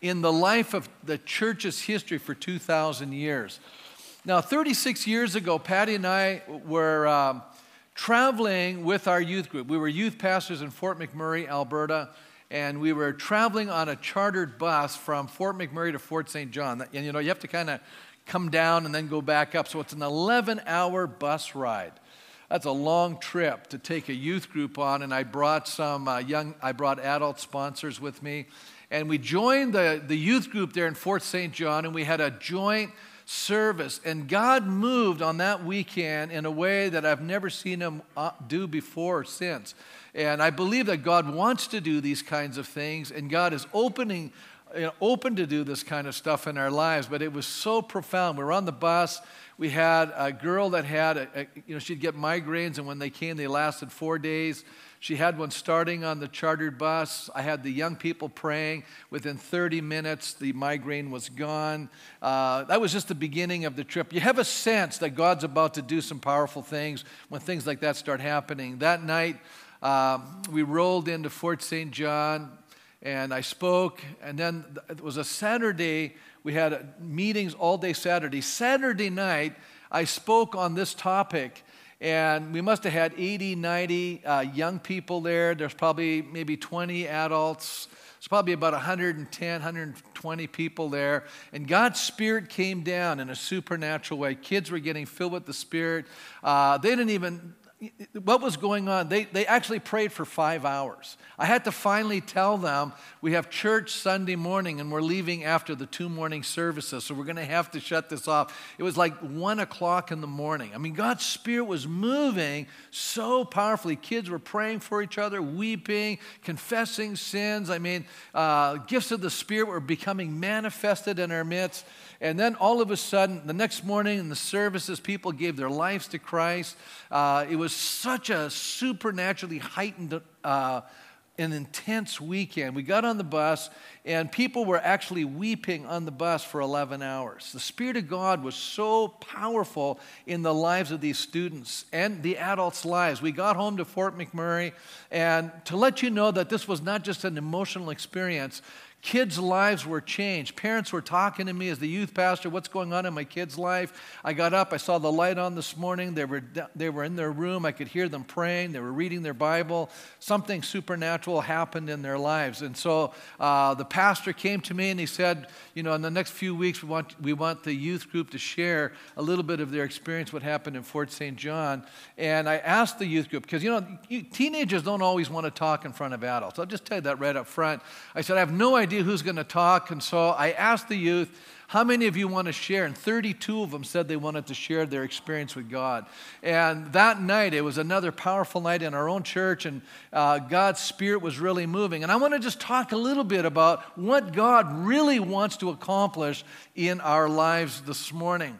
in the life of the church's history for 2,000 years. Now, 36 years ago, Patty and I were um, traveling with our youth group. We were youth pastors in Fort McMurray, Alberta, and we were traveling on a chartered bus from Fort McMurray to Fort St. John. And you know, you have to kind of come down and then go back up. So it's an 11 hour bus ride. That's a long trip to take a youth group on, and I brought some uh, young, I brought adult sponsors with me. And we joined the, the youth group there in Fort St. John, and we had a joint service. And God moved on that weekend in a way that I've never seen Him uh, do before or since. And I believe that God wants to do these kinds of things, and God is opening, you know, open to do this kind of stuff in our lives. But it was so profound. We were on the bus. We had a girl that had, a, a, you know, she'd get migraines, and when they came, they lasted four days. She had one starting on the chartered bus. I had the young people praying. Within 30 minutes, the migraine was gone. Uh, that was just the beginning of the trip. You have a sense that God's about to do some powerful things when things like that start happening. That night, um, we rolled into Fort St. John and I spoke. And then it was a Saturday. We had meetings all day Saturday. Saturday night, I spoke on this topic. And we must have had 80, 90 uh, young people there. There's probably maybe 20 adults. It's probably about 110, 120 people there. And God's Spirit came down in a supernatural way. Kids were getting filled with the Spirit. Uh, they didn't even what was going on? They, they actually prayed for five hours. I had to finally tell them we have church Sunday morning and we're leaving after the two morning services, so we're going to have to shut this off. It was like one o'clock in the morning. I mean, God's Spirit was moving so powerfully. Kids were praying for each other, weeping, confessing sins. I mean, uh, gifts of the Spirit were becoming manifested in our midst. And then all of a sudden, the next morning in the services, people gave their lives to Christ. Uh, it was such a supernaturally heightened, uh, an intense weekend. We got on the bus, and people were actually weeping on the bus for 11 hours. The Spirit of God was so powerful in the lives of these students and the adults' lives. We got home to Fort McMurray, and to let you know that this was not just an emotional experience, Kids' lives were changed. Parents were talking to me as the youth pastor, what's going on in my kid's life? I got up, I saw the light on this morning. They were, they were in their room. I could hear them praying. They were reading their Bible. Something supernatural happened in their lives. And so uh, the pastor came to me and he said, you know, in the next few weeks, we want, we want the youth group to share a little bit of their experience, what happened in Fort St. John. And I asked the youth group, because, you know, teenagers don't always want to talk in front of adults. I'll just tell you that right up front. I said, I have no idea idea who's going to talk. And so I asked the youth, how many of you want to share? And 32 of them said they wanted to share their experience with God. And that night, it was another powerful night in our own church, and uh, God's Spirit was really moving. And I want to just talk a little bit about what God really wants to accomplish in our lives this morning.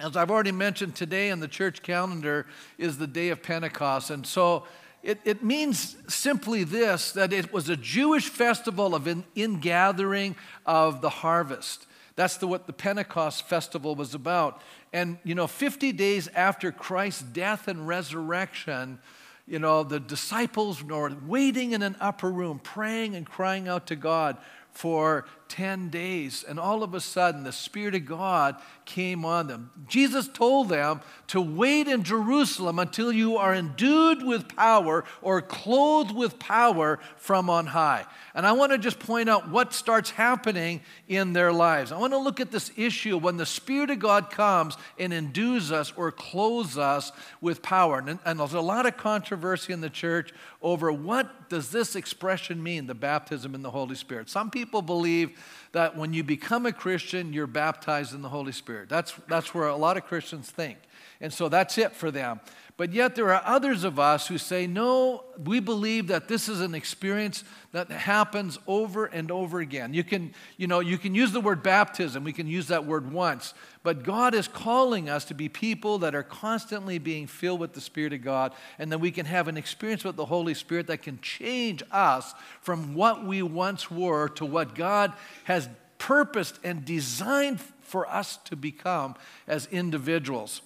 As I've already mentioned, today in the church calendar is the day of Pentecost. And so it, it means simply this that it was a Jewish festival of in, ingathering of the harvest. That's the, what the Pentecost festival was about. And, you know, 50 days after Christ's death and resurrection, you know, the disciples were waiting in an upper room, praying and crying out to God for 10 days. And all of a sudden, the Spirit of God came on them. Jesus told them to wait in Jerusalem until you are endued with power or clothed with power from on high. And I want to just point out what starts happening in their lives. I want to look at this issue when the Spirit of God comes and endues us or clothes us with power. And, and there's a lot of controversy in the church over what does this expression mean, the baptism in the Holy Spirit. Some people believe that when you become a Christian, you're baptized in the Holy Spirit. That's, that's where a lot of Christians think. And so that's it for them. But yet there are others of us who say, no, we believe that this is an experience that happens over and over again. You can, you know, you can use the word baptism, we can use that word once, but God is calling us to be people that are constantly being filled with the Spirit of God, and that we can have an experience with the Holy Spirit that can change us from what we once were to what God has purposed and designed for us to become as individuals.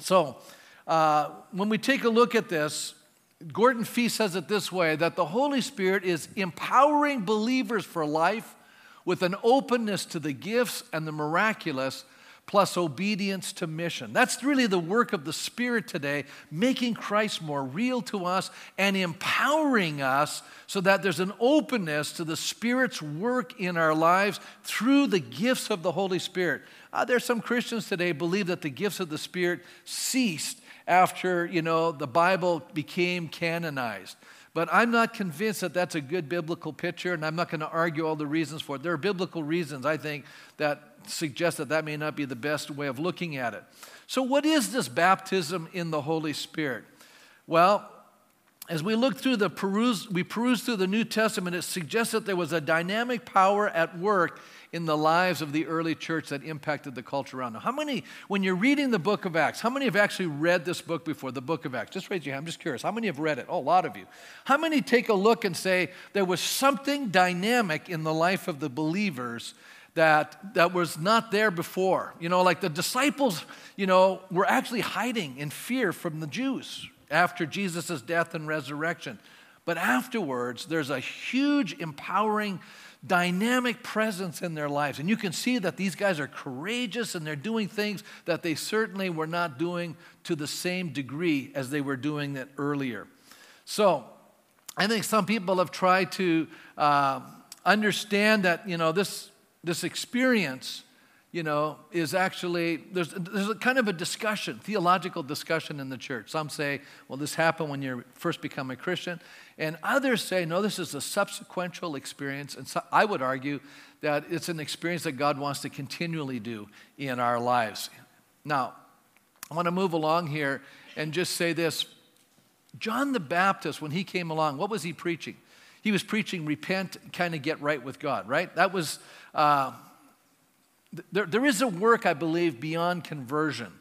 So, uh, when we take a look at this, Gordon Fee says it this way that the Holy Spirit is empowering believers for life with an openness to the gifts and the miraculous, plus obedience to mission. That's really the work of the Spirit today, making Christ more real to us and empowering us so that there's an openness to the Spirit's work in our lives through the gifts of the Holy Spirit. Uh, there's some Christians today believe that the gifts of the Spirit ceased after, you know, the Bible became canonized. But I'm not convinced that that's a good biblical picture, and I'm not going to argue all the reasons for it. There are biblical reasons, I think, that suggest that that may not be the best way of looking at it. So, what is this baptism in the Holy Spirit? Well, as we look through the peruse, we peruse through the New Testament, it suggests that there was a dynamic power at work in the lives of the early church that impacted the culture around them. How many, when you're reading the book of Acts, how many have actually read this book before, the book of Acts? Just raise your hand, I'm just curious. How many have read it? Oh, a lot of you. How many take a look and say there was something dynamic in the life of the believers that, that was not there before? You know, like the disciples, you know, were actually hiding in fear from the Jews after Jesus' death and resurrection. But afterwards, there's a huge empowering dynamic presence in their lives. And you can see that these guys are courageous and they're doing things that they certainly were not doing to the same degree as they were doing it earlier. So, I think some people have tried to uh, understand that, you know, this, this experience you know, is actually, there's, there's a kind of a discussion, theological discussion in the church. Some say, well, this happened when you first become a Christian. And others say, no, this is a subsequential experience. And so I would argue that it's an experience that God wants to continually do in our lives. Now, I want to move along here and just say this. John the Baptist, when he came along, what was he preaching? He was preaching, repent, and kind of get right with God, right? That was. Uh, there, there is a work, I believe, beyond conversion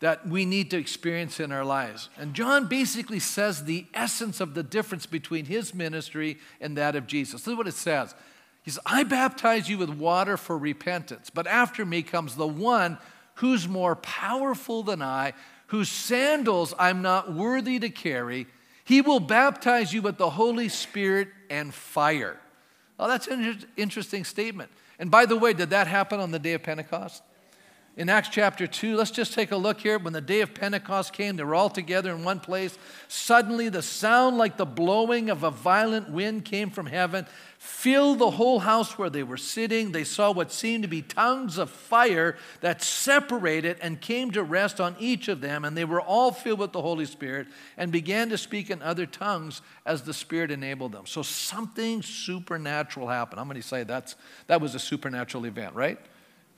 that we need to experience in our lives. And John basically says the essence of the difference between his ministry and that of Jesus. This is what it says. He says, I baptize you with water for repentance, but after me comes the one who's more powerful than I, whose sandals I'm not worthy to carry. He will baptize you with the Holy Spirit and fire. Well, that's an interesting statement. And by the way, did that happen on the day of Pentecost? In Acts chapter 2, let's just take a look here. When the day of Pentecost came, they were all together in one place. Suddenly, the sound like the blowing of a violent wind came from heaven filled the whole house where they were sitting. They saw what seemed to be tongues of fire that separated and came to rest on each of them. And they were all filled with the Holy Spirit and began to speak in other tongues as the Spirit enabled them. So something supernatural happened. How many say that's, that was a supernatural event, right?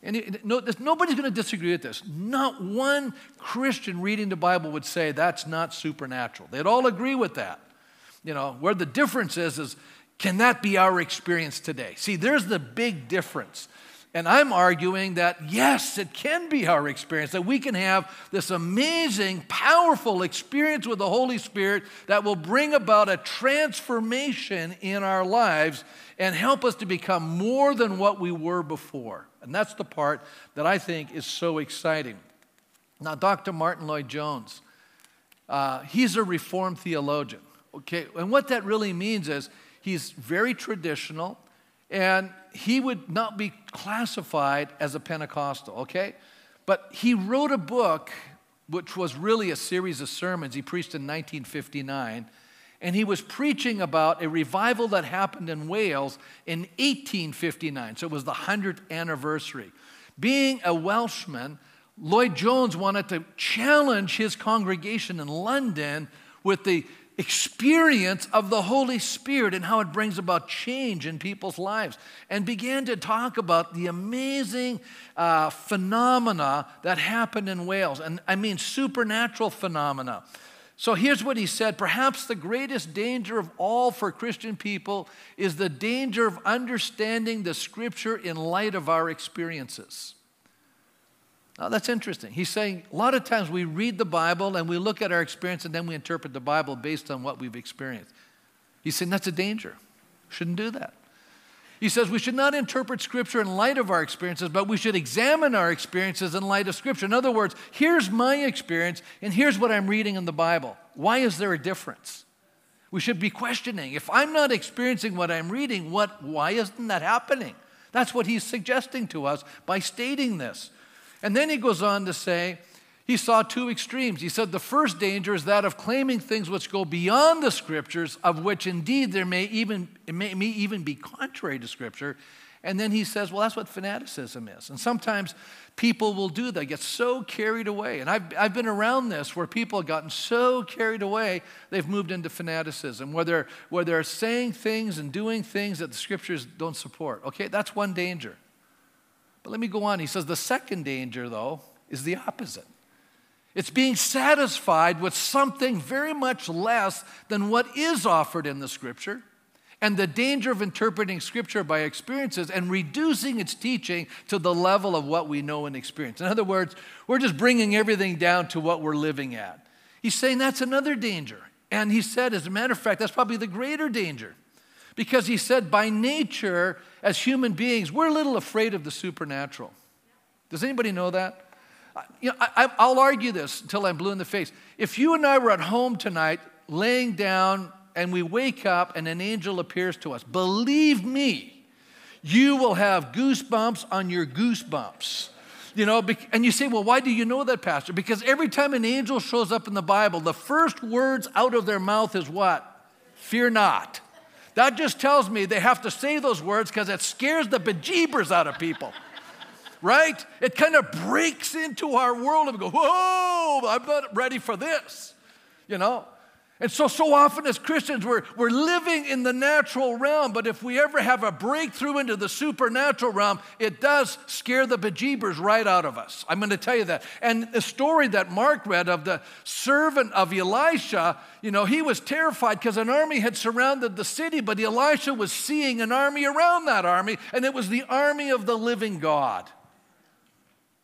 And no, nobody's going to disagree with this. Not one Christian reading the Bible would say that's not supernatural. They'd all agree with that. You know, where the difference is, is can that be our experience today? See, there's the big difference. And I'm arguing that yes, it can be our experience, that we can have this amazing, powerful experience with the Holy Spirit that will bring about a transformation in our lives and help us to become more than what we were before. And that's the part that I think is so exciting. Now, Dr. Martyn Lloyd-Jones, uh, he's a Reformed theologian, okay? And what that really means is He's very traditional, and he would not be classified as a Pentecostal, okay? But he wrote a book which was really a series of sermons he preached in 1959. And he was preaching about a revival that happened in Wales in 1859. So it was the 100th anniversary. Being a Welshman, Lloyd Jones wanted to challenge his congregation in London with the experience of the Holy Spirit and how it brings about change in people's lives, and began to talk about the amazing uh, phenomena that happened in Wales. And I mean, supernatural phenomena. So here's what he said Perhaps the greatest danger of all for Christian people is the danger of understanding the scripture in light of our experiences. Now, that's interesting. He's saying a lot of times we read the Bible and we look at our experience and then we interpret the Bible based on what we've experienced. He's saying that's a danger. Shouldn't do that. He says we should not interpret Scripture in light of our experiences, but we should examine our experiences in light of Scripture. In other words, here's my experience and here's what I'm reading in the Bible. Why is there a difference? We should be questioning. If I'm not experiencing what I'm reading, what, why isn't that happening? That's what he's suggesting to us by stating this. And then he goes on to say, he saw two extremes. He said the first danger is that of claiming things which go beyond the scriptures, of which indeed there may even, may, may even be contrary to scripture. And then he says, well, that's what fanaticism is. And sometimes people will do that, get so carried away. And I've, I've been around this where people have gotten so carried away, they've moved into fanaticism, where they're, where they're saying things and doing things that the scriptures don't support. Okay, that's one danger. But let me go on. He says the second danger, though, is the opposite. It's being satisfied with something very much less than what is offered in the scripture and the danger of interpreting Scripture by experiences and reducing its teaching to the level of what we know and experience. In other words, we're just bringing everything down to what we're living at. He's saying that's another danger. And he said, as a matter of fact, that's probably the greater danger. Because he said, by nature, as human beings, we're a little afraid of the supernatural. Does anybody know that? You know, I, I'll argue this until I'm blue in the face. If you and I were at home tonight, laying down and we wake up and an angel appears to us, believe me, you will have goosebumps on your goosebumps. You know, and you say, well, why do you know that, Pastor? Because every time an angel shows up in the Bible, the first words out of their mouth is what? Fear not. That just tells me they have to say those words because it scares the bejeebers out of people. Right? It kind of breaks into our world and we go, whoa, I'm not ready for this. You know? And so, so often as Christians, we're, we're living in the natural realm, but if we ever have a breakthrough into the supernatural realm, it does scare the bejeebers right out of us. I'm going to tell you that. And the story that Mark read of the servant of Elisha, you know, he was terrified because an army had surrounded the city, but Elisha was seeing an army around that army, and it was the army of the living God.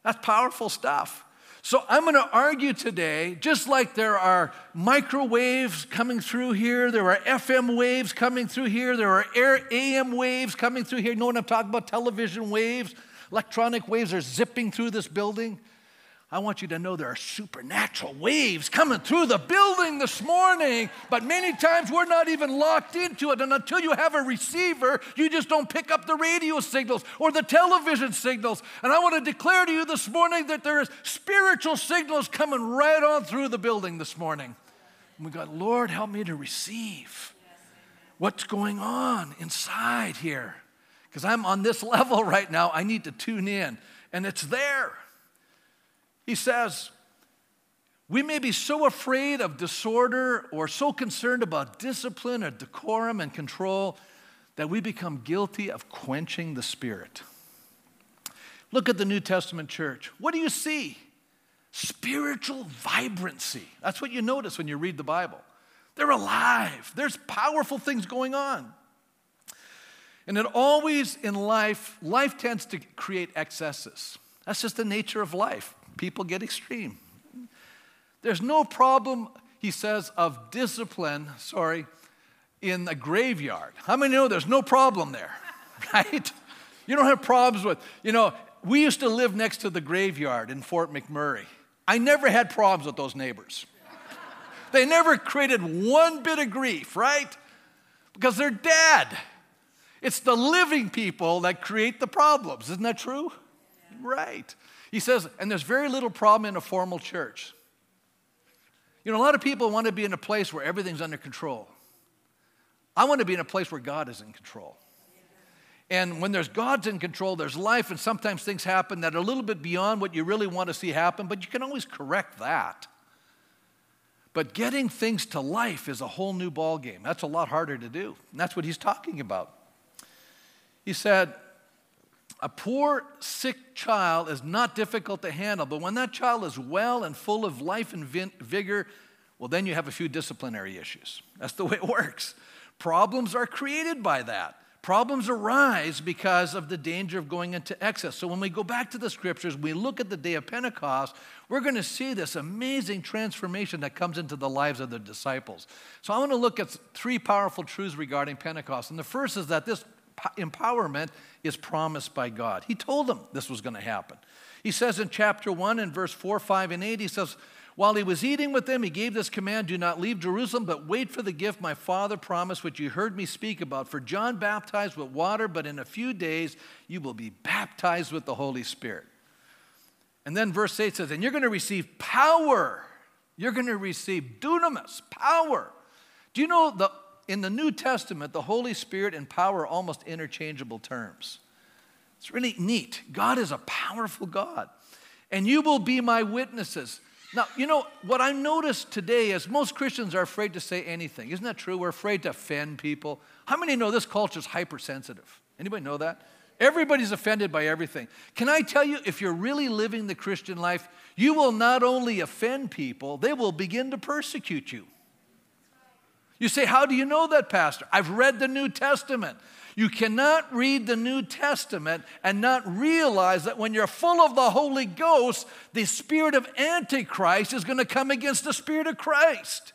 That's powerful stuff. So I'm going to argue today, just like there are microwaves coming through here, there are FM waves coming through here, there are air AM waves coming through here. You know what I'm talking about? Television waves, electronic waves are zipping through this building. I want you to know there are supernatural waves coming through the building this morning, but many times we're not even locked into it. And until you have a receiver, you just don't pick up the radio signals or the television signals. And I want to declare to you this morning that there is spiritual signals coming right on through the building this morning. And we got, Lord, help me to receive what's going on inside here. Because I'm on this level right now, I need to tune in, and it's there. He says, we may be so afraid of disorder or so concerned about discipline or decorum and control that we become guilty of quenching the Spirit. Look at the New Testament church. What do you see? Spiritual vibrancy. That's what you notice when you read the Bible. They're alive, there's powerful things going on. And it always in life, life tends to create excesses. That's just the nature of life people get extreme. There's no problem, he says, of discipline, sorry, in a graveyard. How many know there's no problem there, right? You don't have problems with, you know, we used to live next to the graveyard in Fort McMurray. I never had problems with those neighbors. They never created one bit of grief, right? Because they're dead. It's the living people that create the problems. Isn't that true? Right. He says, and there's very little problem in a formal church. You know, a lot of people want to be in a place where everything's under control. I want to be in a place where God is in control. And when there's God's in control, there's life, and sometimes things happen that are a little bit beyond what you really want to see happen, but you can always correct that. But getting things to life is a whole new ballgame. That's a lot harder to do. And that's what he's talking about. He said, a poor, sick child is not difficult to handle, but when that child is well and full of life and vigor, well, then you have a few disciplinary issues. That's the way it works. Problems are created by that. Problems arise because of the danger of going into excess. So when we go back to the scriptures, we look at the day of Pentecost, we're going to see this amazing transformation that comes into the lives of the disciples. So I want to look at three powerful truths regarding Pentecost. And the first is that this empowerment is promised by God. He told them this was going to happen. He says in chapter 1 and verse 4, 5, and 8, he says, While he was eating with them, he gave this command Do not leave Jerusalem, but wait for the gift my father promised, which you heard me speak about. For John baptized with water, but in a few days you will be baptized with the Holy Spirit. And then verse 8 says, And you're going to receive power. You're going to receive dunamis, power. Do you know the, in the New Testament, the Holy Spirit and power are almost interchangeable terms? It's really neat. God is a powerful God. And you will be my witnesses. Now, you know, what I noticed today is most Christians are afraid to say anything. Isn't that true? We're afraid to offend people. How many know this culture is hypersensitive? Anybody know that? Everybody's offended by everything. Can I tell you, if you're really living the Christian life, you will not only offend people, they will begin to persecute you. You say, How do you know that, Pastor? I've read the New Testament. You cannot read the New Testament and not realize that when you're full of the Holy Ghost, the spirit of Antichrist is going to come against the spirit of Christ.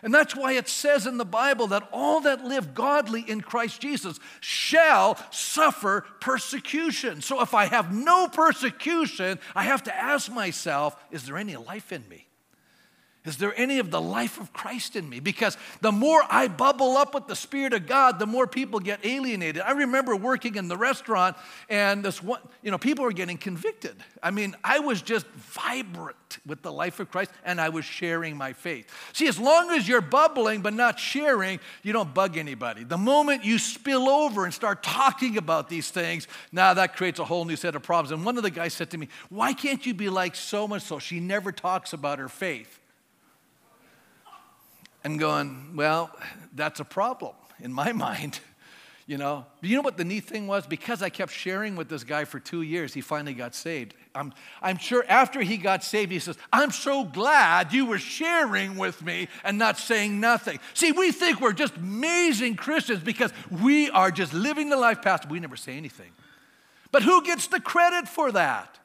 And that's why it says in the Bible that all that live godly in Christ Jesus shall suffer persecution. So if I have no persecution, I have to ask myself, is there any life in me? Is there any of the life of Christ in me? Because the more I bubble up with the Spirit of God, the more people get alienated. I remember working in the restaurant and this one, you know, people were getting convicted. I mean, I was just vibrant with the life of Christ and I was sharing my faith. See, as long as you're bubbling but not sharing, you don't bug anybody. The moment you spill over and start talking about these things, now that creates a whole new set of problems. And one of the guys said to me, Why can't you be like so and so? She never talks about her faith and going, well, that's a problem in my mind. You know, you know what the neat thing was? Because I kept sharing with this guy for two years, he finally got saved. I'm, I'm sure after he got saved, he says, I'm so glad you were sharing with me and not saying nothing. See, we think we're just amazing Christians because we are just living the life past. We never say anything. But who gets the credit for that?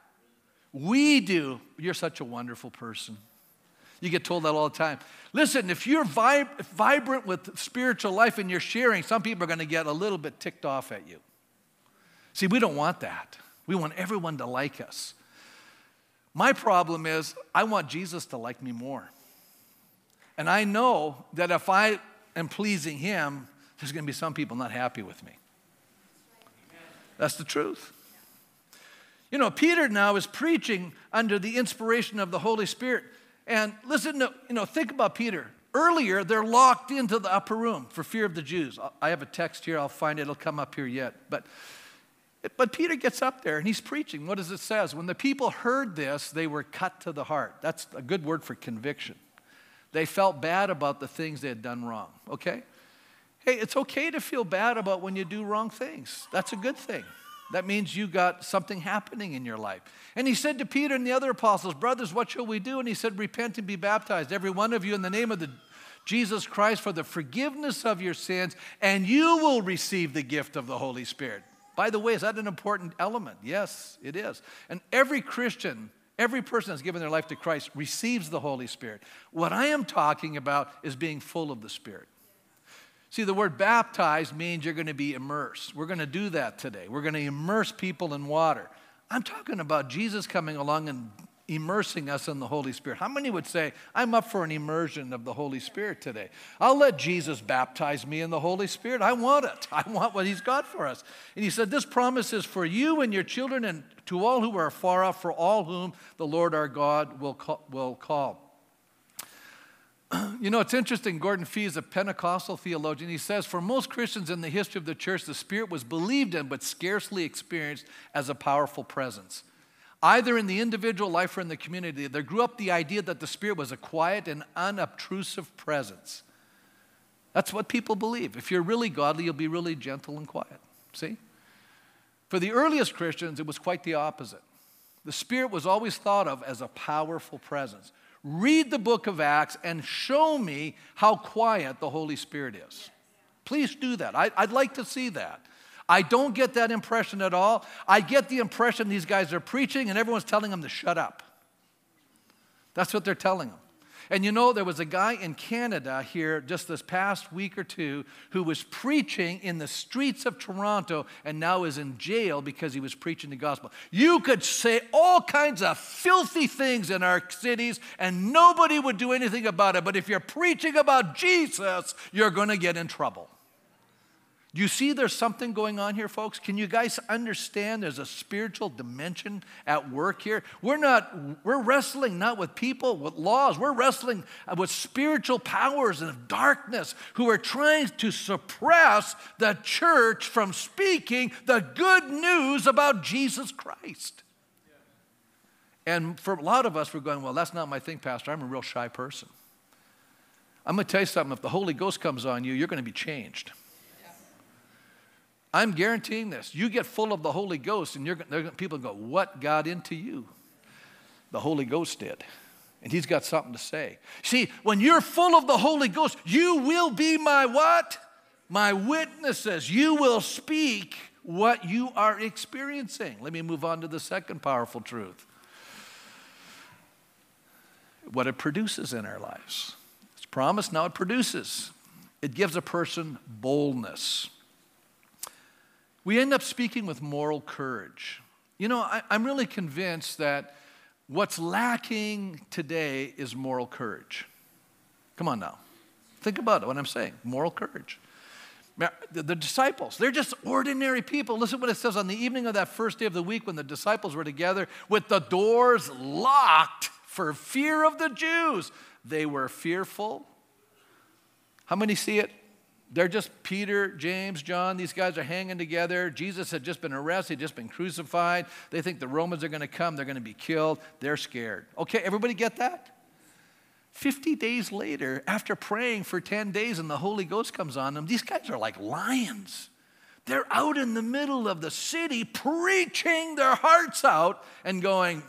We do. You're such a wonderful person. You get told that all the time. Listen, if you're vib- vibrant with spiritual life and you're sharing, some people are going to get a little bit ticked off at you. See, we don't want that. We want everyone to like us. My problem is, I want Jesus to like me more. And I know that if I am pleasing Him, there's going to be some people not happy with me. That's the truth. You know, Peter now is preaching under the inspiration of the Holy Spirit. And listen, to, you know, think about Peter. Earlier, they're locked into the upper room for fear of the Jews. I have a text here, I'll find it, it'll come up here yet. But, but Peter gets up there and he's preaching. What does it says? When the people heard this, they were cut to the heart. That's a good word for conviction. They felt bad about the things they had done wrong, okay? Hey, it's okay to feel bad about when you do wrong things. That's a good thing. That means you got something happening in your life. And he said to Peter and the other apostles, Brothers, what shall we do? And he said, Repent and be baptized, every one of you, in the name of the Jesus Christ for the forgiveness of your sins, and you will receive the gift of the Holy Spirit. By the way, is that an important element? Yes, it is. And every Christian, every person that's given their life to Christ receives the Holy Spirit. What I am talking about is being full of the Spirit. See, the word baptized means you're going to be immersed. We're going to do that today. We're going to immerse people in water. I'm talking about Jesus coming along and immersing us in the Holy Spirit. How many would say, I'm up for an immersion of the Holy Spirit today? I'll let Jesus baptize me in the Holy Spirit. I want it. I want what He's got for us. And He said, This promise is for you and your children and to all who are far off, for all whom the Lord our God will call. Will call. You know, it's interesting. Gordon Fee is a Pentecostal theologian. He says, For most Christians in the history of the church, the Spirit was believed in but scarcely experienced as a powerful presence. Either in the individual life or in the community, there grew up the idea that the Spirit was a quiet and unobtrusive presence. That's what people believe. If you're really godly, you'll be really gentle and quiet. See? For the earliest Christians, it was quite the opposite. The Spirit was always thought of as a powerful presence read the book of Acts and show me how quiet the Holy Spirit is. Please do that. I, would like to see that. I don't get that impression at all. I get the impression these guys are preaching and everyone's telling them to shut up. That's what they're telling them. And you know, there was a guy in Canada here just this past week or two who was preaching in the streets of Toronto and now is in jail because he was preaching the gospel. You could say all kinds of filthy things in our cities and nobody would do anything about it. But if you're preaching about Jesus, you're going to get in trouble. Do you see there's something going on here, folks? Can you guys understand there's a spiritual dimension at work here? We're not, we're wrestling not with people, with laws. We're wrestling with spiritual powers of darkness who are trying to suppress the church from speaking the good news about Jesus Christ. And for a lot of us, we're going, well, that's not my thing, Pastor. I'm a real shy person. I'm going to tell you something. If the Holy Ghost comes on you, you're going to be changed. I'm guaranteeing this. You get full of the Holy Ghost, and you're, people go, What got into you? The Holy Ghost did. And he's got something to say. See, when you're full of the Holy Ghost, you will be my what? My witnesses. You will speak what you are experiencing. Let me move on to the second powerful truth what it produces in our lives. It's promised, now it produces. It gives a person boldness we end up speaking with moral courage. You know, I, am really convinced that what's lacking today is moral courage. Come on now. Think about what I'm saying moral courage. The, the disciples, they're just ordinary people. Listen what it says on the evening of that first day of the week when the disciples were together with the doors locked for fear of the Jews. They were fearful. How many see it? They're just Peter, James, John. These guys are hanging together. Jesus had just been arrested, just been crucified. They think the Romans are going to come, they're going to be killed. They're scared. Okay, everybody get that? 50 days later, after praying for 10 days and the Holy Ghost comes on them, these guys are like lions. They're out in the middle of the city preaching their hearts out and going,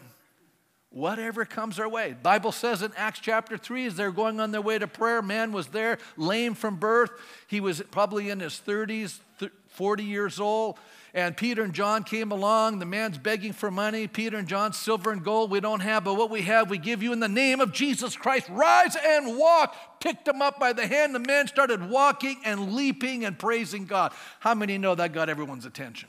whatever comes our way. Bible says in Acts chapter 3 as they're going on their way to prayer, man was there lame from birth. He was probably in his 30s, 40 years old. And Peter and John came along. The man's begging for money. Peter and John, silver and gold we don't have, but what we have we give you in the name of Jesus Christ. Rise and walk. Picked him up by the hand. The man started walking and leaping and praising God. How many know that got everyone's attention?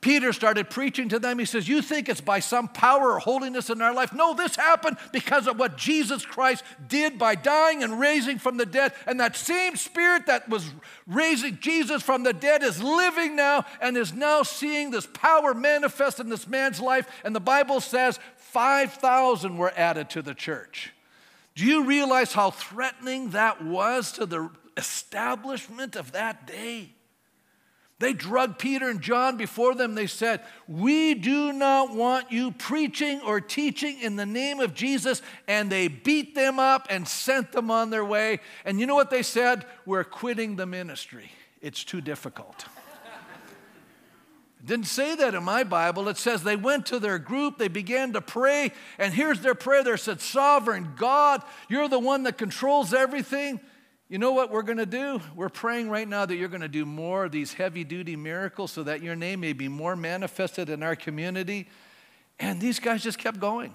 Peter started preaching to them. He says, You think it's by some power or holiness in our life? No, this happened because of what Jesus Christ did by dying and raising from the dead. And that same spirit that was raising Jesus from the dead is living now and is now seeing this power manifest in this man's life. And the Bible says 5,000 were added to the church. Do you realize how threatening that was to the establishment of that day? They drugged Peter and John before them. They said, We do not want you preaching or teaching in the name of Jesus. And they beat them up and sent them on their way. And you know what they said? We're quitting the ministry. It's too difficult. It didn't say that in my Bible. It says they went to their group, they began to pray, and here's their prayer. They said, Sovereign God, you're the one that controls everything. You know what we're going to do? We're praying right now that you're going to do more of these heavy duty miracles so that your name may be more manifested in our community. And these guys just kept going.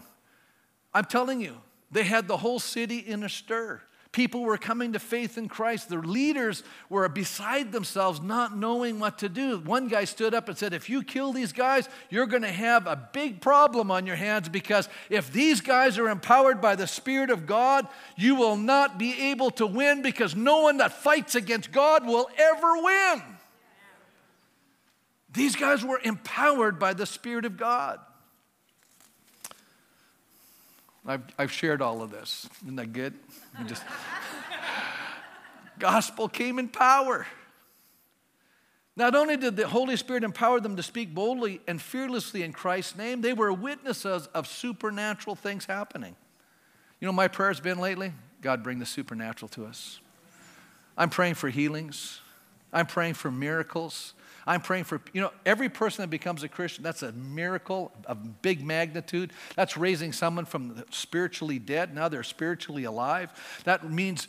I'm telling you, they had the whole city in a stir. People were coming to faith in Christ. The leaders were beside themselves, not knowing what to do. One guy stood up and said, If you kill these guys, you're going to have a big problem on your hands because if these guys are empowered by the Spirit of God, you will not be able to win because no one that fights against God will ever win. These guys were empowered by the Spirit of God. I've, I've shared all of this. Isn't that good? Just gospel came in power. Not only did the Holy Spirit empower them to speak boldly and fearlessly in Christ's name, they were witnesses of supernatural things happening. You know, my prayer has been lately God, bring the supernatural to us. I'm praying for healings, I'm praying for miracles. I'm praying for, you know, every person that becomes a Christian, that's a miracle of big magnitude. That's raising someone from spiritually dead. Now they're spiritually alive. That means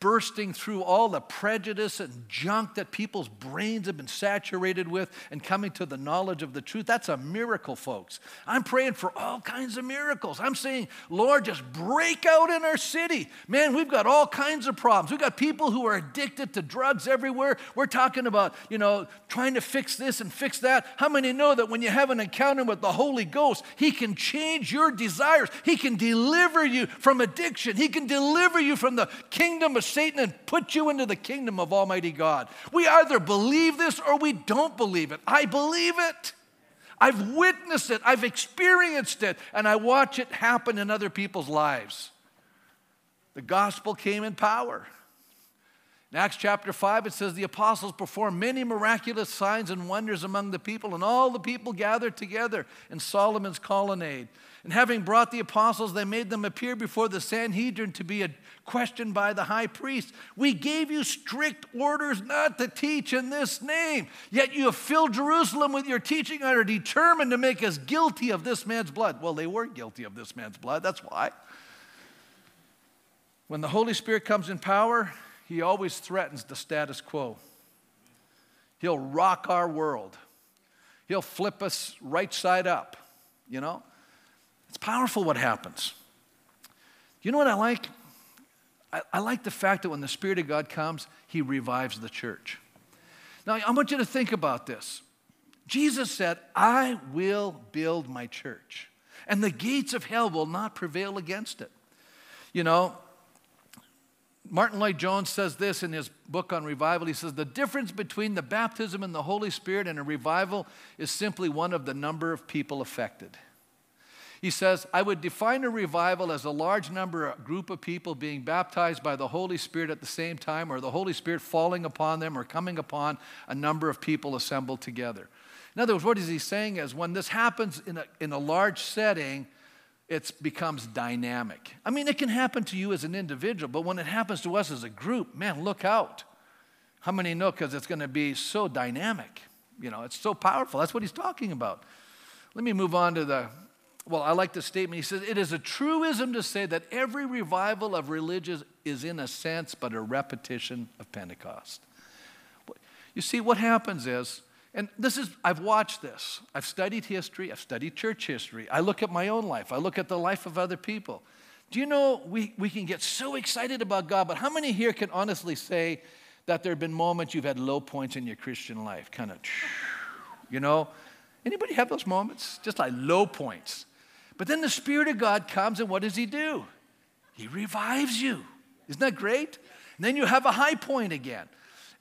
bursting through all the prejudice and junk that people's brains have been saturated with and coming to the knowledge of the truth. That's a miracle, folks. I'm praying for all kinds of miracles. I'm saying, Lord, just break out in our city. Man, we've got all kinds of problems. We've got people who are addicted to drugs everywhere. We're talking about, you know, trying to fix this and fix that. How many know that when you have an encounter with the Holy Ghost, He can change your desires? He can deliver you from addiction. He can deliver you from the kingdom of Satan and put you into the kingdom of Almighty God. We either believe this or we don't believe it. I believe it. I've witnessed it, I've experienced it, and I watch it happen in other people's lives. The gospel came in power. In Acts chapter 5, it says the apostles performed many miraculous signs and wonders among the people, and all the people gathered together in Solomon's colonnade. And having brought the apostles, they made them appear before the Sanhedrin to be questioned by the high priest. We gave you strict orders not to teach in this name, yet you have filled Jerusalem with your teaching and are determined to make us guilty of this man's blood. Well, they were guilty of this man's blood, that's why. When the Holy Spirit comes in power, he always threatens the status quo. He'll rock our world. He'll flip us right side up, you know? It's powerful what happens. You know what I like? I, I, like the fact that when the Spirit of God comes, He revives the church. Now, I want you to think about this. Jesus said, I will build my church, and the gates of hell will not prevail against it. You know, Martyn Lloyd-Jones says this in his book on revival. He says, The difference between the baptism in the Holy Spirit and a revival is simply one of the number of people affected. He says, I would define a revival as a large number, a group of people being baptized by the Holy Spirit at the same time, or the Holy Spirit falling upon them or coming upon a number of people assembled together. In other words, what is he saying is when this happens in a, in a large setting, it becomes dynamic. I mean, it can happen to you as an individual, but when it happens to us as a group, man, look out. How many know? Because it's going to be so dynamic. You know, it's so powerful. That's what he's talking about. Let me move on to the well, I like the statement. He says, It is a truism to say that every revival of religion is, in a sense, but a repetition of Pentecost. You see, what happens is, and this is, I've watched this. I've studied history, I've studied church history. I look at my own life, I look at the life of other people. Do you know we, we can get so excited about God, but how many here can honestly say that there have been moments you've had low points in your Christian life? Kind of, you know? Anybody have those moments? Just like low points. But then the Spirit of God comes, and what does He do? He revives you. Isn't that great? And then you have a high point again.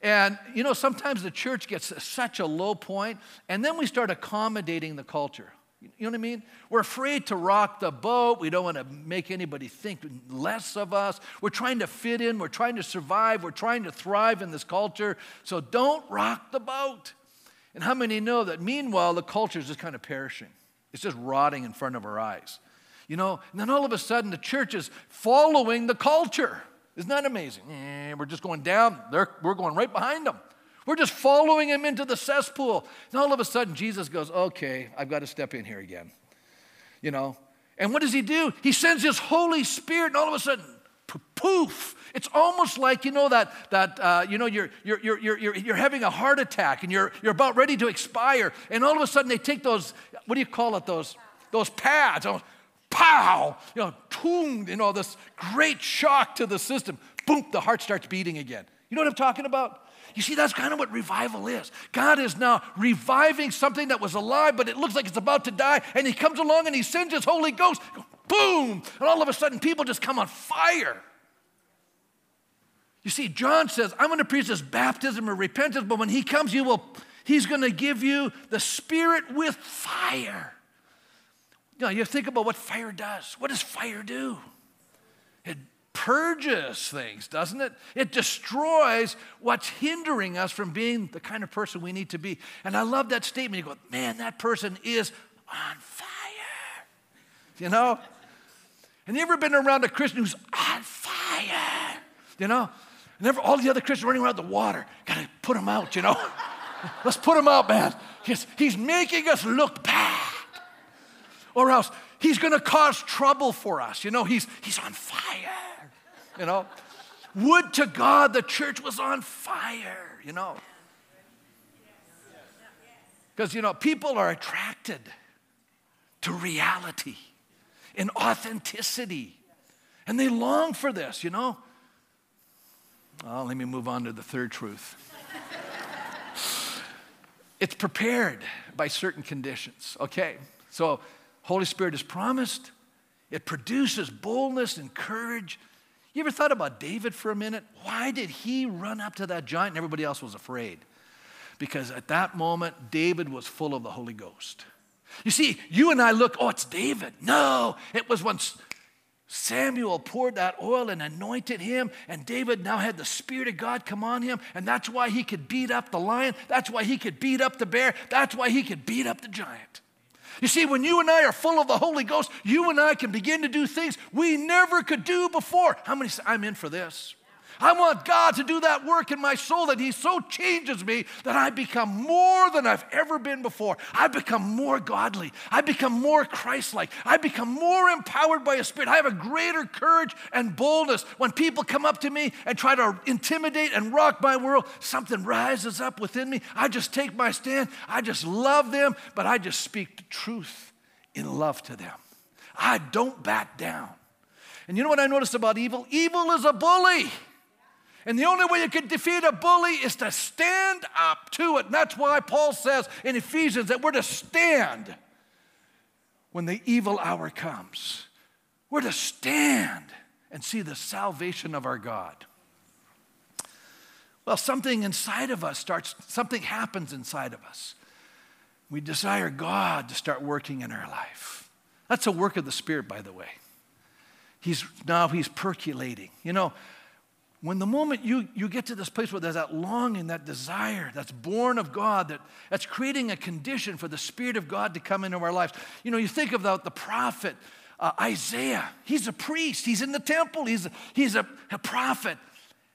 And you know, sometimes the church gets such a low point, and then we start accommodating the culture. You know what I mean? We're afraid to rock the boat. We don't want to make anybody think less of us. We're trying to fit in. We're trying to survive. We're trying to thrive in this culture. So don't rock the boat. And how many know that meanwhile the culture is just kind of perishing? It's just rotting in front of our eyes. You know, and then all of a sudden the church is following the culture. Isn't that amazing? Eh, we're just going down, They're, we're going right behind them. We're just following him into the cesspool. And all of a sudden Jesus goes, okay, I've got to step in here again. You know, and what does he do? He sends his Holy Spirit, and all of a sudden, poof. It's almost like, you know, that, that uh, you know, you're, you're, you're, you're, you're having a heart attack and you're, you're about ready to expire. And all of a sudden they take those, what do you call it, those, those pads, oh, pow, you know, boom, you know, this great shock to the system. Boom, the heart starts beating again. You know what I'm talking about? You see, that's kind of what revival is. God is now reviving something that was alive, but it looks like it's about to die, and He comes along and He sends His Holy Ghost boom, and all of a sudden people just come on fire. You see, John says, I'm going to preach this baptism of repentance, but when he comes, you will, he's going to give you the Spirit with fire. You know, you think about what fire does. What does fire do? It purges things, doesn't it? It destroys what's hindering us from being the kind of person we need to be. And I love that statement. You go, man, that person is on fire. You know? And you ever been around a Christian who's on fire? You know? And ever, all the other Christians running around the water. Gotta put them out, you know? Let's put him out, man. He's, he's making us look bad. Or else he's gonna cause trouble for us. You know, he's, he's on fire. You know? would to God the church was on fire, you know. Because, you know, people are attracted to reality and authenticity. And they long for this, you know. Oh, let me move on to the third truth. it's prepared by certain conditions. Okay, so Holy Spirit is promised. It produces boldness and courage. You ever thought about David for a minute? Why did he run up to that giant and everybody else was afraid? Because at that moment, David was full of the Holy Ghost. You see, you and I look, oh, it's David. No, it was when Samuel poured that oil and anointed him, and David now had the Spirit of God come on him, and that's why he could beat up the lion. That's why he could beat up the bear. That's why he could beat up the giant. You see, when you and I are full of the Holy Ghost, you and I can begin to do things we never could do before. How many say, I'm in for this? I want God to do that work in my soul that He so changes me that I become more than I've ever been before. I become more godly. I become more Christ like. I become more empowered by a Spirit. I have a greater courage and boldness. When people come up to me and try to intimidate and rock my world, something rises up within me. I just take my stand. I just love them, but I just speak the truth in love to them. I don't back down. And you know what I noticed about evil? Evil is a bully. And the only way you can defeat a bully is to stand up to it. And that's why Paul says in Ephesians that we're to stand when the evil hour comes. We're to stand and see the salvation of our God. Well, something inside of us starts, something happens inside of us. We desire God to start working in our life. That's a work of the Spirit, by the way. He's now he's percolating. You know, when the moment you, you get to this place where there's that longing, that desire that's born of God, that, that's creating a condition for the Spirit of God to come into our lives. You know, you think about the prophet uh, Isaiah. He's a priest, he's in the temple, he's, a, he's a, a prophet.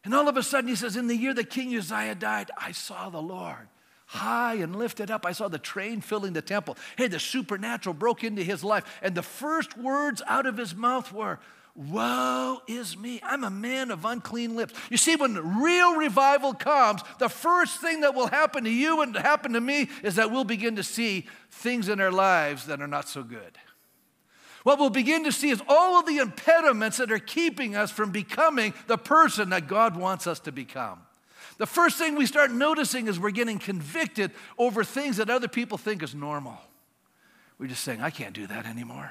And all of a sudden he says, In the year that King Uzziah died, I saw the Lord high and lifted up. I saw the train filling the temple. Hey, the supernatural broke into his life. And the first words out of his mouth were, Woe is me. I'm a man of unclean lips. You see, when real revival comes, the first thing that will happen to you and happen to me is that we'll begin to see things in our lives that are not so good. What we'll begin to see is all of the impediments that are keeping us from becoming the person that God wants us to become. The first thing we start noticing is we're getting convicted over things that other people think is normal. We're just saying, I can't do that anymore.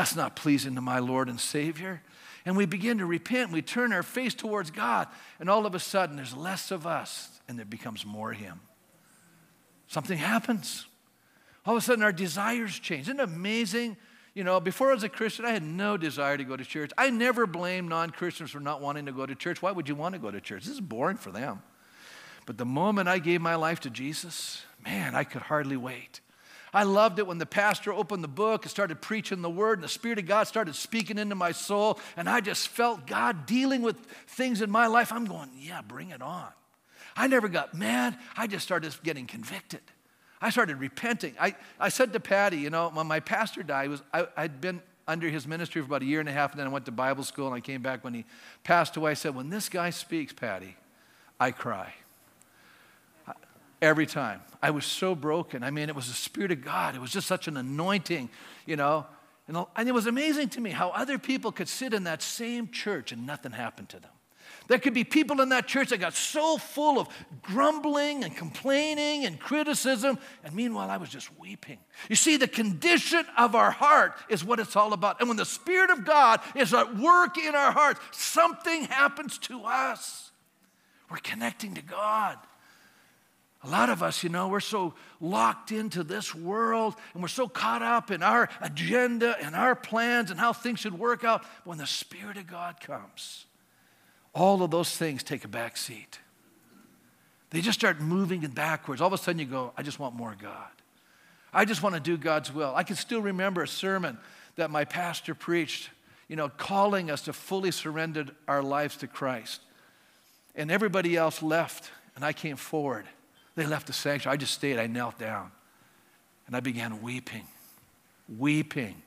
That's not pleasing to my Lord and Savior. And we begin to repent. We turn our face towards God. And all of a sudden, there's less of us and there becomes more Him. Something happens. All of a sudden, our desires change. Isn't it amazing? You know, before I was a Christian, I had no desire to go to church. I never blame non Christians for not wanting to go to church. Why would you want to go to church? This is boring for them. But the moment I gave my life to Jesus, man, I could hardly wait. I loved it when the pastor opened the book and started preaching the word, and the Spirit of God started speaking into my soul, and I just felt God dealing with things in my life. I'm going, yeah, bring it on. I never got mad. I just started getting convicted. I started repenting. I, I said to Patty, you know, when my pastor died, was, I, I'd been under his ministry for about a year and a half, and then I went to Bible school, and I came back when he passed away. I said, when this guy speaks, Patty, I cry. Every time. I was so broken. I mean, it was the Spirit of God. It was just such an anointing, you know. And, and it was amazing to me how other people could sit in that same church and nothing happened to them. There could be people in that church that got so full of grumbling and complaining and criticism, and meanwhile, I was just weeping. You see, the condition of our heart is what it's all about. And when the Spirit of God is at work in our hearts, something happens to us. We're connecting to God. A lot of us, you know, we're so locked into this world and we're so caught up in our agenda and our plans and how things should work out. But when the Spirit of God comes, all of those things take a back seat. They just start moving in backwards. All of a sudden, you go, I just want more God. I just want to do God's will. I can still remember a sermon that my pastor preached, you know, calling us to fully surrender our lives to Christ. And everybody else left, and I came forward. They left the sanctuary. I just stayed. I knelt down. And I began weeping, weeping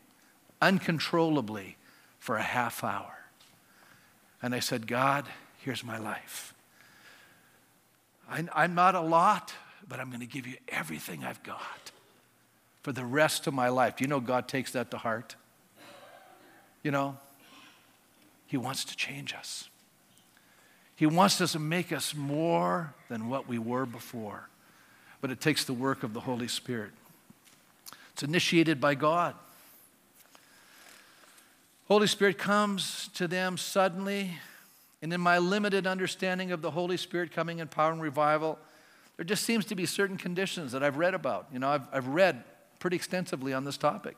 uncontrollably for a half hour. And I said, God, Here's my life. I'm not a lot, but I'm going to give you everything I've got for the rest of my life. Do you know God takes that to heart? You know, He wants to change us. He wants us to make us more than what we were before. But it takes the work of the Holy Spirit. It's initiated by God. Holy Spirit comes to them suddenly, and in my limited understanding of the Holy Spirit coming in power and revival, there just seems to be certain conditions that I've read about. You know, I've, I've read pretty extensively on this topic.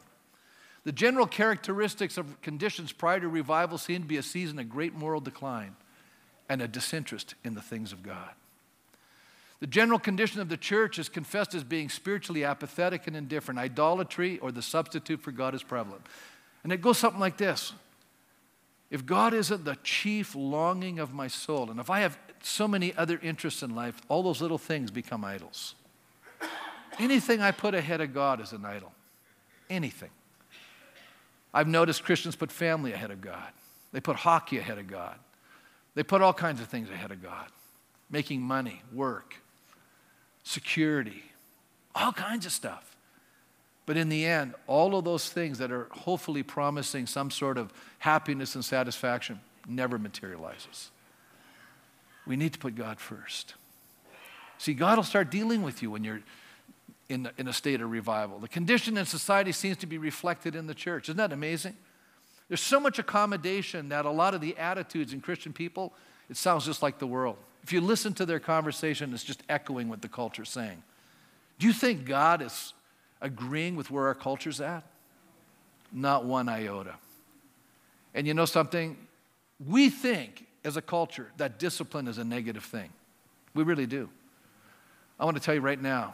The general characteristics of conditions prior to revival seem to be a season of great moral decline and a disinterest in the things of God. The general condition of the church is confessed as being spiritually apathetic and indifferent. Idolatry or the substitute for God is prevalent. And it goes something like this If God isn't the chief longing of my soul, and if I have so many other interests in life, all those little things become idols. Anything I put ahead of God is an idol. Anything. I've noticed Christians put family ahead of God, they put hockey ahead of God. They put all kinds of things ahead of God making money, work, security, all kinds of stuff. But in the end, all of those things that are hopefully promising some sort of happiness and satisfaction never materializes. We need to put God first. See, God will start dealing with you when you're in, in a state of revival. The condition in society seems to be reflected in the church. Isn't that amazing? There's so much accommodation that a lot of the attitudes in Christian people, it sounds just like the world. If you listen to their conversation, it's just echoing what the culture's saying. Do you think God is agreeing with where our culture's at? Not one iota. And you know something? We think as a culture that discipline is a negative thing. We really do. I want to tell you right now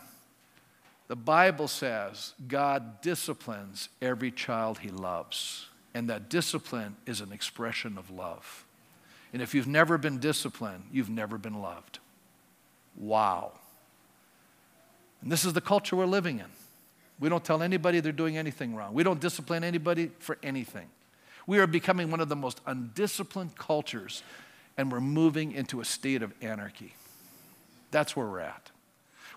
the Bible says God disciplines every child he loves and that discipline is an expression of love. And if you've never been disciplined, you've never been loved. Wow. And this is the culture we're living in. We don't tell anybody they're doing anything wrong. We don't discipline anybody for anything. We are becoming one of the most undisciplined cultures, and we're moving into a state of anarchy. That's where we're at.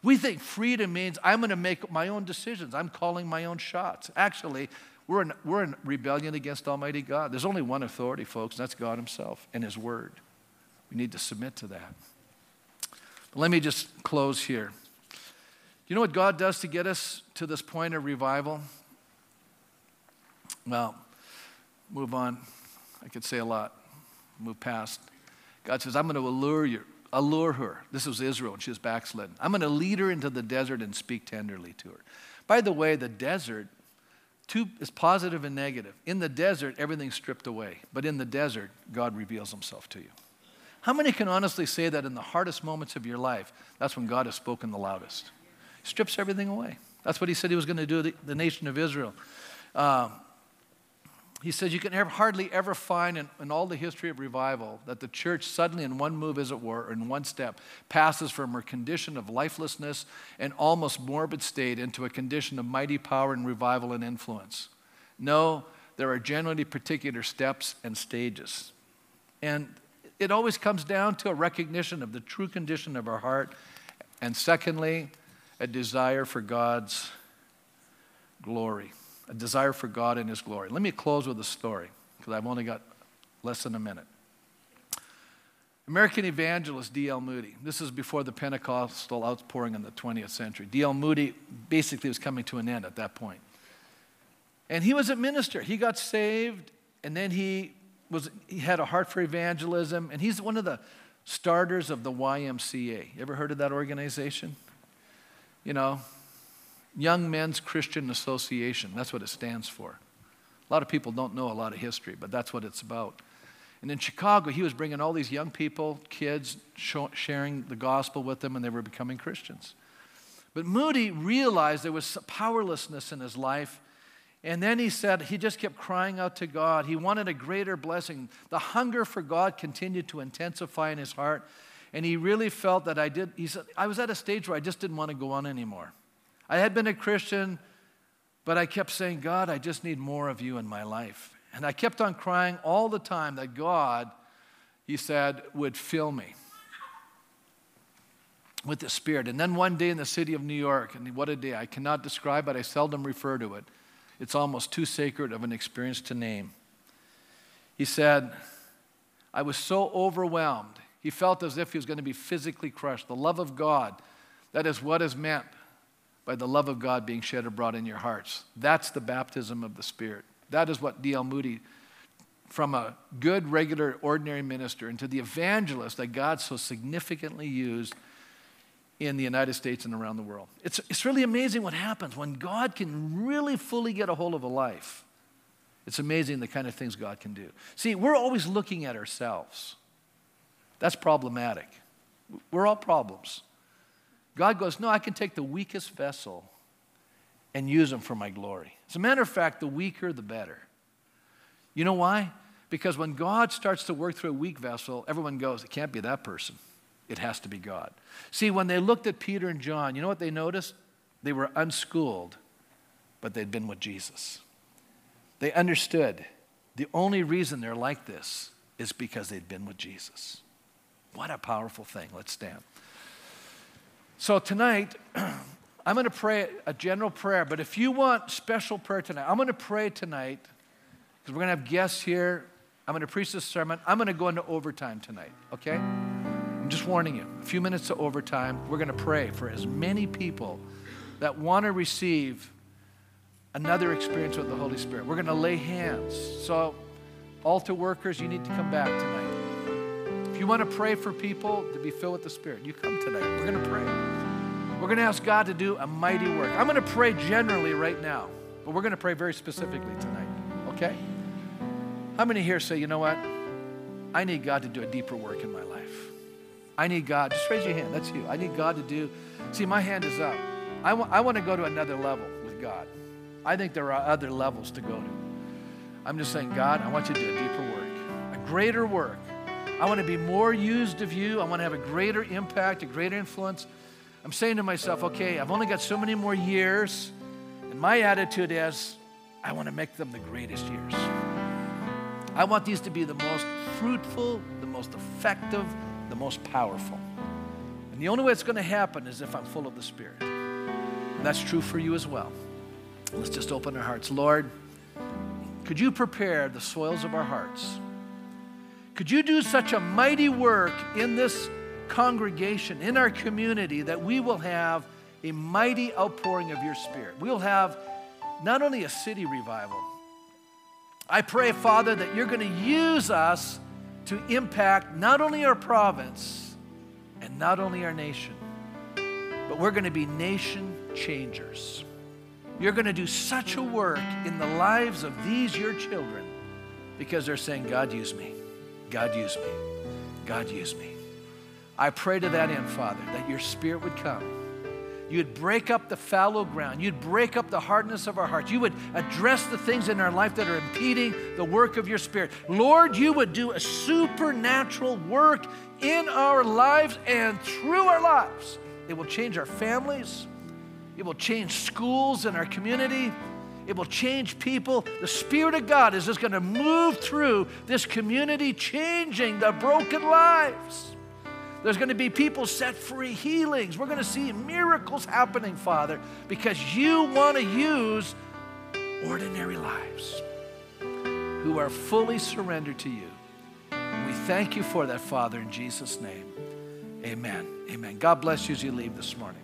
We think freedom means I'm going to make my own decisions. I'm calling my own shots. Actually, we're in, we're in rebellion against Almighty God. There's only one authority, folks, and that's God Himself and His Word. We need to submit to that. But let me just close here. Do you know what God does to get us to this point of revival? Well, move on. I could say a lot. Move past. God says, I'm going to allure you, allure her. This was Israel, and she was backslidden. I'm going to lead her into the desert and speak tenderly to her. By the way, the desert Two is positive and negative. In the desert, everything's stripped away. But in the desert, God reveals himself to you. How many can honestly say that in the hardest moments of your life, that's when God has spoken the loudest? He strips everything away. That's what he said he was going to do to the, nation of Israel. Um, he says you can hardly ever find in, in, all the history of revival that the church suddenly, in one move, as it were, or in one step, passes from a condition of lifelessness and almost morbid state into a condition of mighty power and revival and influence. No, there are generally particular steps and stages. And it always comes down to a recognition of the true condition of our heart, and secondly, a desire for God's glory a desire for God and His glory. Let me close with a story because I've only got less than a minute. American evangelist D.L. Moody. This is before the Pentecostal outpouring in the 20th century. D.L. Moody basically was coming to an end at that point. And he was a minister. He got saved, and then he was he had a heart for evangelism, and he's one of the starters of the YMCA. You ever heard of that organization? You know, Young Men's Christian Association. That's what it stands for. A lot of people don't know a lot of history, but that's what it's about. And in Chicago, he was bringing all these young people, kids, sharing the gospel with them, and they were becoming Christians. But Moody realized there was powerlessness in his life. And then he said he just kept crying out to God. He wanted a greater blessing. The hunger for God continued to intensify in his heart. And he really felt that I did. He said, I was at a stage where I just didn't want to go on anymore. I had been a Christian, but I kept saying, God, I just need more of you in my life. And I kept on crying all the time that God, he said, would fill me with the Spirit. And then one day in the city of New York, and what a day, I cannot describe it, I seldom refer to it. It's almost too sacred of an experience to name. He said, I was so overwhelmed. He felt as if he was going to be physically crushed. The love of God, that is what is meant by the love of God being shed abroad in your hearts. That's the baptism of the Spirit. That is what D.L. Moody, from a good, regular, ordinary minister into the evangelist that God so significantly used in the United States and around the world. It's, it's really amazing what happens when God can really fully get a hold of a life. It's amazing the kind of things God can do. See, we're always looking at ourselves. That's problematic. We're all problems. God goes, No, I can take the weakest vessel and use them for my glory. As a matter of fact, the weaker, the better. You know why? Because when God starts to work through a weak vessel, everyone goes, It can't be that person. It has to be God. See, when they looked at Peter and John, you know what they noticed? They were unschooled, but they'd been with Jesus. They understood the only reason they're like this is because they'd been with Jesus. What a powerful thing. Let's stand. So tonight, I'm going to pray a general prayer, but if you want special prayer tonight, I'm going to pray tonight because we're going to have guests here. I'm going to preach this sermon. I'm going to go into overtime tonight, okay? I'm just warning you. A few minutes to overtime. We're going to pray for as many people that want to receive another experience with the Holy Spirit. We're going to lay hands. So, altar workers, you need to come back tonight. If you want to pray for people to be filled with the Spirit, you come tonight. We're going to pray. We're going to ask God to do a mighty work. I'm going to pray generally right now, but we're going to pray very specifically tonight. Okay? How many here say, you know what? I need God to do a deeper work in my life? I need God. Just raise your hand. That's you. I need God to do. See, my hand is up. I, w- I want to go to another level with God. I think there are other levels to go to. I'm just saying, God, I want you to do a deeper work, a greater work. I want to be more used of you. I want to have a greater impact, a greater influence. I'm saying to myself, okay, I've only got so many more years. And my attitude is, I want to make them the greatest years. I want these to be the most fruitful, the most effective, the most powerful. And the only way it's going to happen is if I'm full of the Spirit. And that's true for you as well. Let's just open our hearts. Lord, could you prepare the soils of our hearts? Could you do such a mighty work in this congregation, in our community, that we will have a mighty outpouring of your Spirit? We'll have not only a city revival, I pray, Father, that you're going to use us to impact not only our province and not only our nation, but we're going to be nation changers. You're going to do such a work in the lives of these, your children, because they're saying, God, use me. God, use me. God, use me. I pray to that end, Father, that your spirit would come You'd break up the fallow ground. You'd break up the hardness of our hearts. You would address the things in our life that are impeding the work of your Spirit. Lord, you would do a supernatural work in our lives and through our lives. It will change our families, it will change schools in our community. It will change people. The Spirit of God is just going to move through this community, changing the broken lives. There's going to be people set free, healings. We're going to see miracles happening, Father, because you want to use ordinary lives who are fully surrendered to you. we thank you for that, Father, in Jesus' name. Amen. Amen. God bless you as you leave this morning.